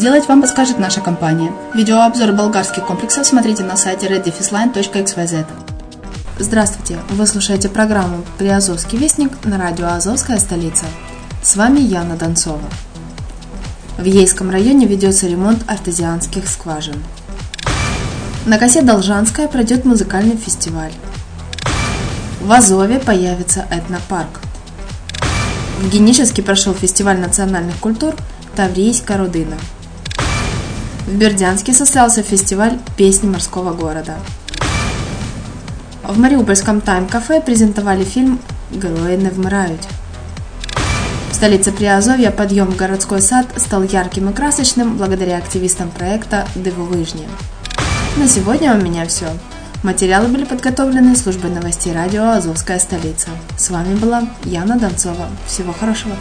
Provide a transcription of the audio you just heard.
сделать, вам подскажет наша компания. Видеообзор болгарских комплексов смотрите на сайте reddefisline.xyz. Здравствуйте! Вы слушаете программу «Приазовский вестник» на радио «Азовская столица». С вами Яна Донцова. В Ейском районе ведется ремонт артезианских скважин. На косе Должанская пройдет музыкальный фестиваль. В Азове появится этнопарк. В Геническе прошел фестиваль национальных культур Таврийская Рудына. В Бердянске состоялся фестиваль «Песни морского города». В Мариупольском тайм-кафе презентовали фильм «Герои не вмирають» столице Приазовья подъем в городской сад стал ярким и красочным благодаря активистам проекта «Дивовыжни». На сегодня у меня все. Материалы были подготовлены службой новостей радио «Азовская столица». С вами была Яна Донцова. Всего хорошего.